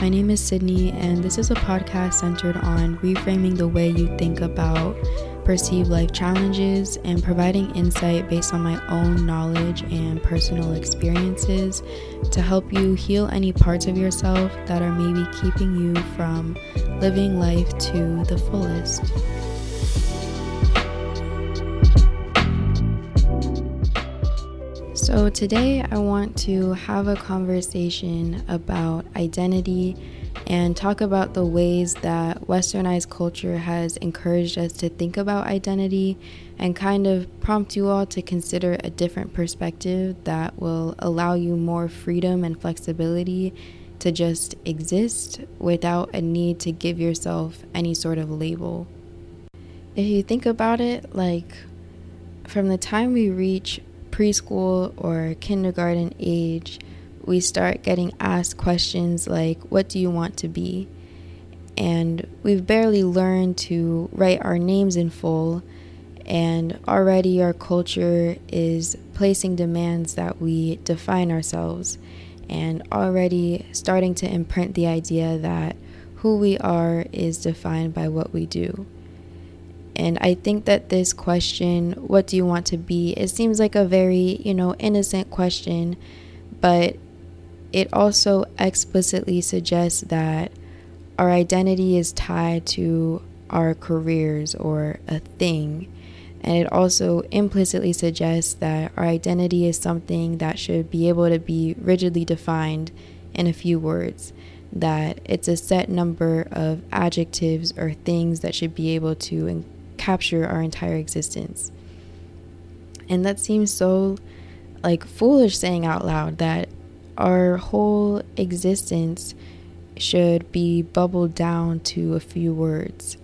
My name is Sydney, and this is a podcast centered on reframing the way you think about perceived life challenges and providing insight based on my own knowledge and personal experiences to help you heal any parts of yourself that are maybe keeping you from living life to the fullest. So, today I want to have a conversation about identity and talk about the ways that westernized culture has encouraged us to think about identity and kind of prompt you all to consider a different perspective that will allow you more freedom and flexibility to just exist without a need to give yourself any sort of label. If you think about it, like from the time we reach preschool or kindergarten age, we start getting asked questions like, What do you want to be? And we've barely learned to write our names in full, and already our culture is placing demands that we define ourselves, and already starting to imprint the idea that who we are is defined by what we do. And I think that this question, what do you want to be? It seems like a very, you know, innocent question, but it also explicitly suggests that our identity is tied to our careers or a thing. And it also implicitly suggests that our identity is something that should be able to be rigidly defined in a few words, that it's a set number of adjectives or things that should be able to capture our entire existence. And that seems so like foolish saying out loud that our whole existence should be bubbled down to a few words.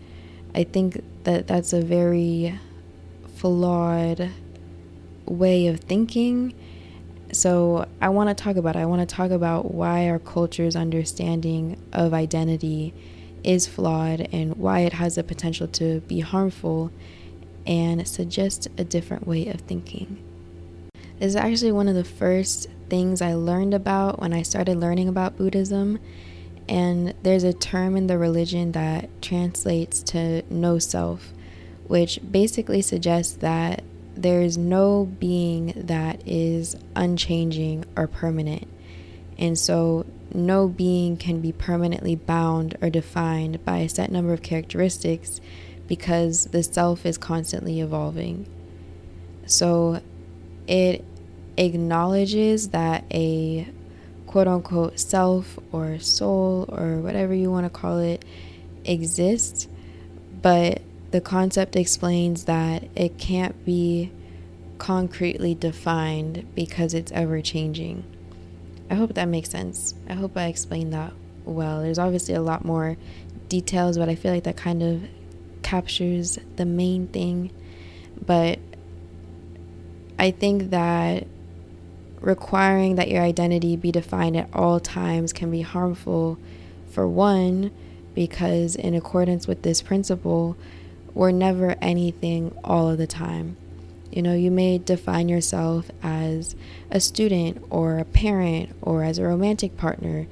I think that that's a very flawed way of thinking. So, I want to talk about it. I want to talk about why our culture's understanding of identity is flawed and why it has the potential to be harmful and suggest a different way of thinking. This is actually one of the first things I learned about when I started learning about Buddhism. And there's a term in the religion that translates to no self, which basically suggests that there is no being that is unchanging or permanent. And so, no being can be permanently bound or defined by a set number of characteristics because the self is constantly evolving. So, it acknowledges that a quote unquote self or soul or whatever you want to call it exists, but the concept explains that it can't be concretely defined because it's ever changing. I hope that makes sense. I hope I explained that well. There's obviously a lot more details, but I feel like that kind of captures the main thing. But I think that requiring that your identity be defined at all times can be harmful for one, because in accordance with this principle, we're never anything all of the time. You know, you may define yourself as a student or a parent or as a romantic partner,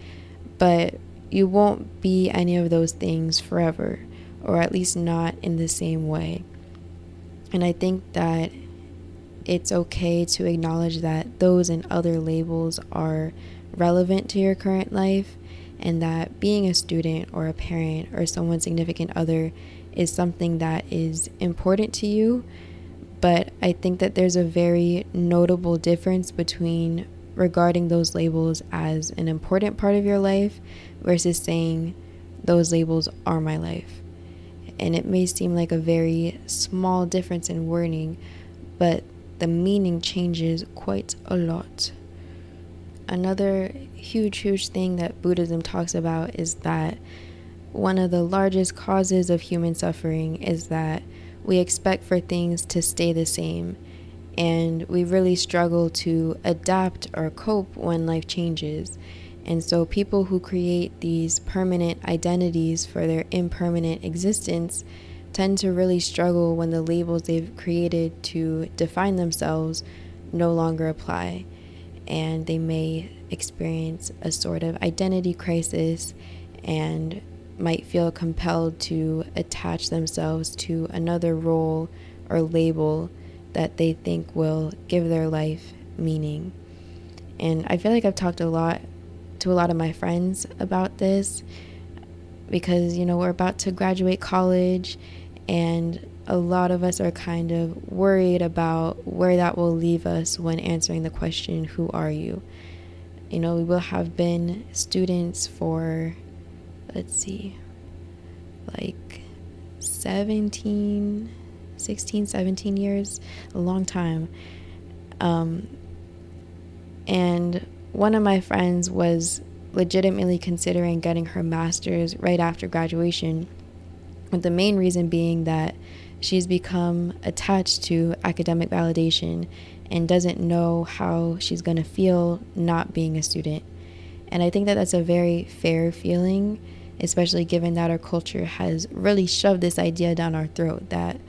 but you won't be any of those things forever, or at least not in the same way. And I think that it's okay to acknowledge that those and other labels are relevant to your current life and that being a student or a parent or someone's significant other is something that is important to you. But I think that there's a very notable difference between regarding those labels as an important part of your life versus saying those labels are my life. And it may seem like a very small difference in wording, but the meaning changes quite a lot. Another huge, huge thing that Buddhism talks about is that one of the largest causes of human suffering is that we expect for things to stay the same and we really struggle to adapt or cope when life changes. And so, people who create these permanent identities for their impermanent existence tend to really struggle when the labels they've created to define themselves no longer apply. and they may experience a sort of identity crisis and might feel compelled to attach themselves to another role or label that they think will give their life meaning. And I feel like I've talked a lot to a lot of my friends about this because, you know, we're about to graduate college and a lot of us are kind of worried about where that will leave us when answering the question, Who are you? You know, we will have been students for, let's see, like 17, 16, 17 years, a long time. Um, and one of my friends was legitimately considering getting her master's right after graduation, with the main reason being that she's become attached to academic validation and doesn't know how she's going to feel not being a student. And I think that that's a very fair feeling, especially given that our culture has really shoved this idea down our throat that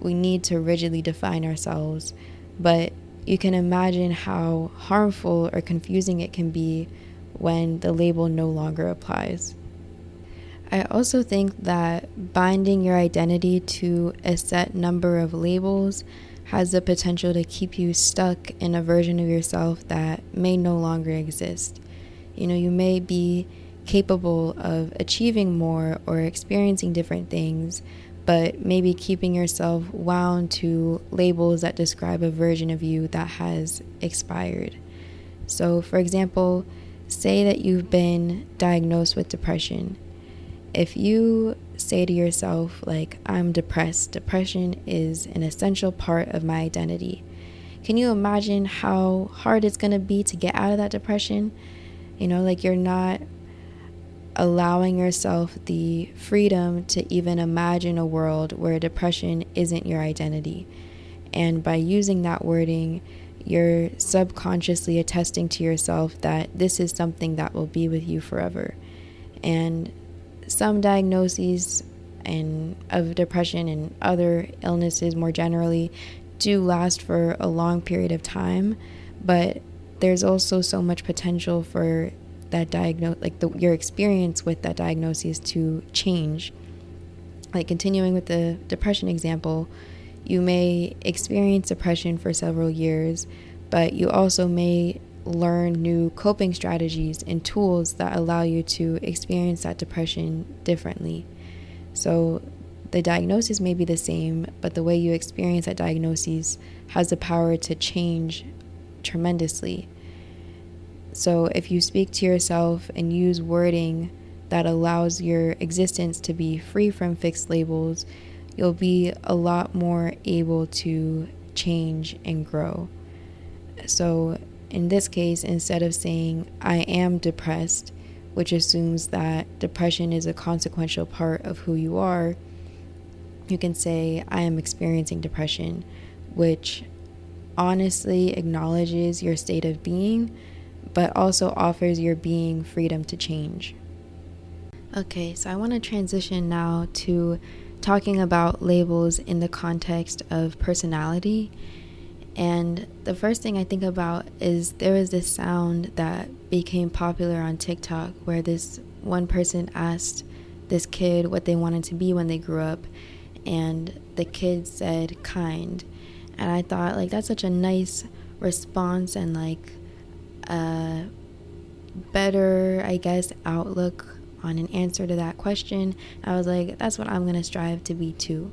we need to rigidly define ourselves. But you can imagine how harmful or confusing it can be when the label no longer applies. I also think that binding your identity to a set number of labels has the potential to keep you stuck in a version of yourself that may no longer exist. You know, you may be capable of achieving more or experiencing different things, but maybe keeping yourself wound to labels that describe a version of you that has expired. So, for example, say that you've been diagnosed with depression if you say to yourself, like, I'm depressed, depression is an essential part of my identity, can you imagine how hard it's going to be to get out of that depression? You know, like you're not allowing yourself the freedom to even imagine a world where depression isn't your identity. And by using that wording, you're subconsciously attesting to yourself that this is something that will be with you forever. And some diagnoses and of depression and other illnesses more generally do last for a long period of time, but there's also so much potential for that diagnose like the, your experience with that diagnosis to change. Like continuing with the depression example, you may experience depression for several years, but you also may learn new coping strategies and tools that allow you to experience that depression differently. So, the diagnosis may be the same, but the way you experience that diagnosis has the power to change tremendously. So, if you speak to yourself and use wording that allows your existence to be free from fixed labels, you'll be a lot more able to change and grow. So, in this case, instead of saying, I am depressed, which assumes that depression is a consequential part of who you are, you can say, I am experiencing depression, which honestly acknowledges your state of being, but also offers your being freedom to change. Okay, so I want to transition now to talking about labels in the context of personality and the first thing I think about is there was this sound that became popular on TikTok where this one person asked this kid what they wanted to be when they grew up, and the kid said kind. And I thought, like, that's such a nice response and, like, a better, I guess, outlook on an answer to that question. I was like, that's what I'm going to strive to be too.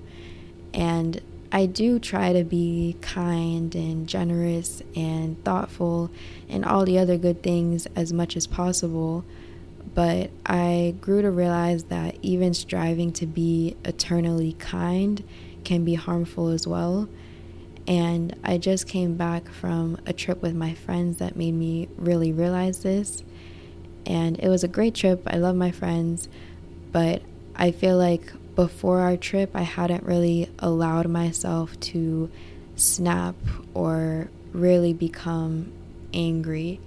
And I do try to be kind and generous and thoughtful and all the other good things as much as possible. But I grew to realize that even striving to be eternally kind can be harmful as well. And I just came back from a trip with my friends that made me really realize this. And it was a great trip. I love my friends. But I feel like before our trip, I hadn't really allowed myself to snap or really become angry.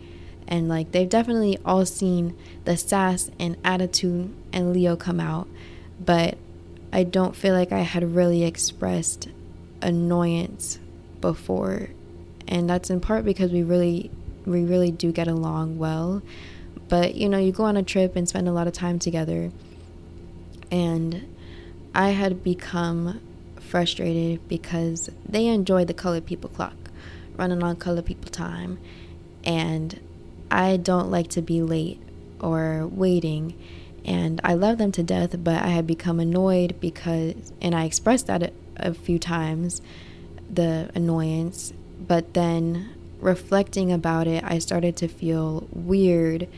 And like they've definitely all seen the sass and attitude and Leo come out, but I don't feel like I had really expressed annoyance before. And that's in part because we really we really do get along well. But you know, you go on a trip and spend a lot of time together. And I had become frustrated because they enjoy the colored people clock, running on colored people time. And I don't like to be late or waiting. And I love them to death, but I had become annoyed because, and I expressed that a, a few times, the annoyance. But then reflecting about it, I started to feel weird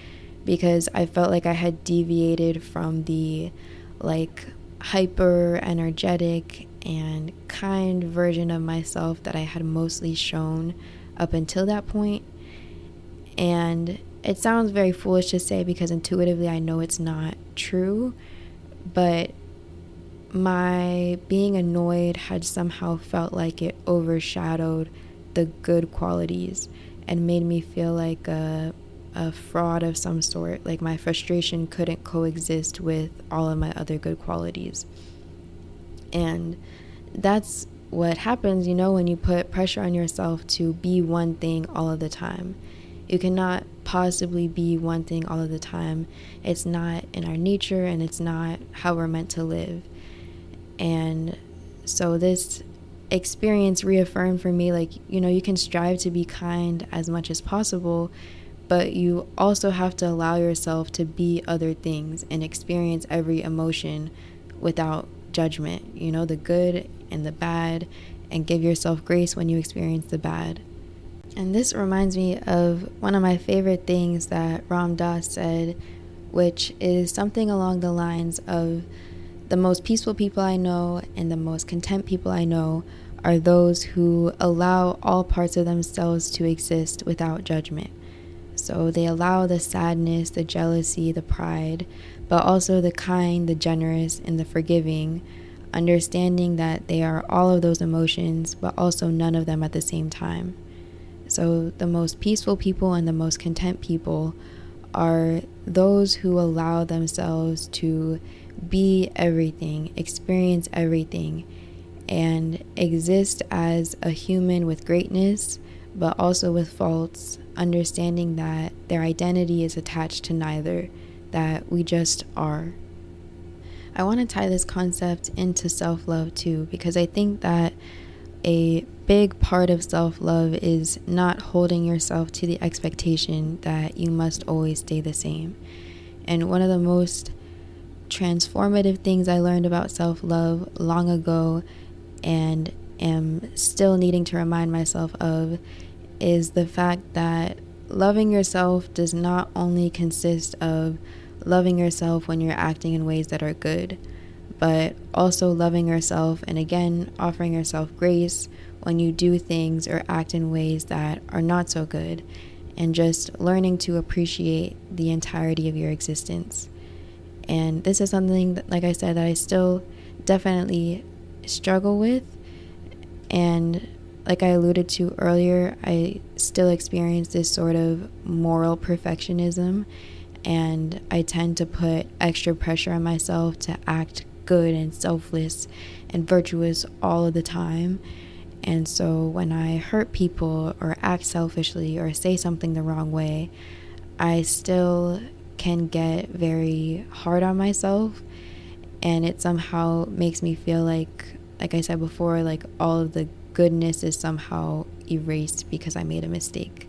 because I felt like I had deviated from the like hyper energetic and kind version of myself that I had mostly shown up until that point. And it sounds very foolish to say because intuitively I know it's not true, but my being annoyed had somehow felt like it overshadowed the good qualities and made me feel like a, a fraud of some sort. Like my frustration couldn't coexist with all of my other good qualities. And that's what happens, you know, when you put pressure on yourself to be one thing all of the time. You cannot possibly be one thing all of the time. It's not in our nature and it's not how we're meant to live. And so this experience reaffirmed for me like, you know, you can strive to be kind as much as possible, but you also have to allow yourself to be other things and experience every emotion without judgment, you know, the good and the bad, and give yourself grace when you experience the bad. And this reminds me of one of my favorite things that Ram Dass said, which is something along the lines of the most peaceful people I know and the most content people I know are those who allow all parts of themselves to exist without judgment. So they allow the sadness, the jealousy, the pride, but also the kind, the generous, and the forgiving, understanding that they are all of those emotions, but also none of them at the same time. So, the most peaceful people and the most content people are those who allow themselves to be everything, experience everything, and exist as a human with greatness, but also with faults, understanding that their identity is attached to neither, that we just are. I want to tie this concept into self love too, because I think that a big part of self love is not holding yourself to the expectation that you must always stay the same. And one of the most transformative things I learned about self love long ago and am still needing to remind myself of is the fact that loving yourself does not only consist of loving yourself when you're acting in ways that are good but also loving yourself and again offering yourself grace when you do things or act in ways that are not so good, and just learning to appreciate the entirety of your existence. And this is something that, like I said, that I still definitely struggle with. And like I alluded to earlier, I still experience this sort of moral perfectionism. And I tend to put extra pressure on myself to act good and selfless and virtuous all of the time. And so when I hurt people or act selfishly or say something the wrong way, I still can get very hard on myself. And it somehow makes me feel like, like I said before, like all of the goodness is somehow erased because I made a mistake.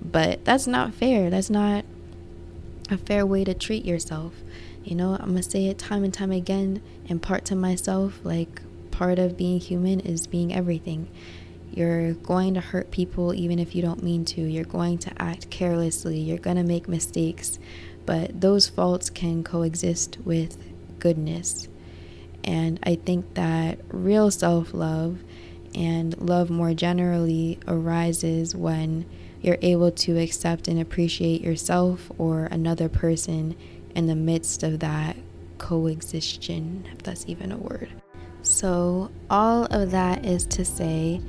But that's not fair. That's not a fair way to treat yourself. You know, I'm gonna say it time and time again, impart to myself like part of being human is being everything. You're going to hurt people even if you don't mean to. You're going to act carelessly. You're going to make mistakes. But those faults can coexist with goodness. And I think that real self love and love more generally arises when you're able to accept and appreciate yourself or another person in the midst of that coexistion, if that's even a word. So, all of that is to say,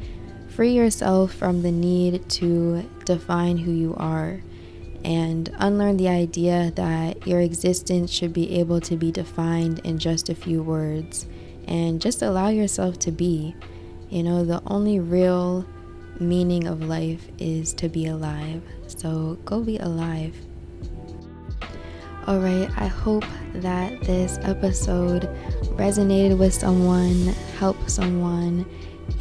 free yourself from the need to define who you are and unlearn the idea that your existence should be able to be defined in just a few words and just allow yourself to be. You know, the only real meaning of life is to be alive. So go be alive. Alright, I hope that this episode resonated with someone, helped someone,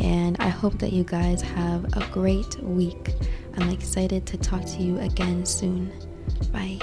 and I hope that you guys have a great week. I'm excited to talk to you again soon. Bye.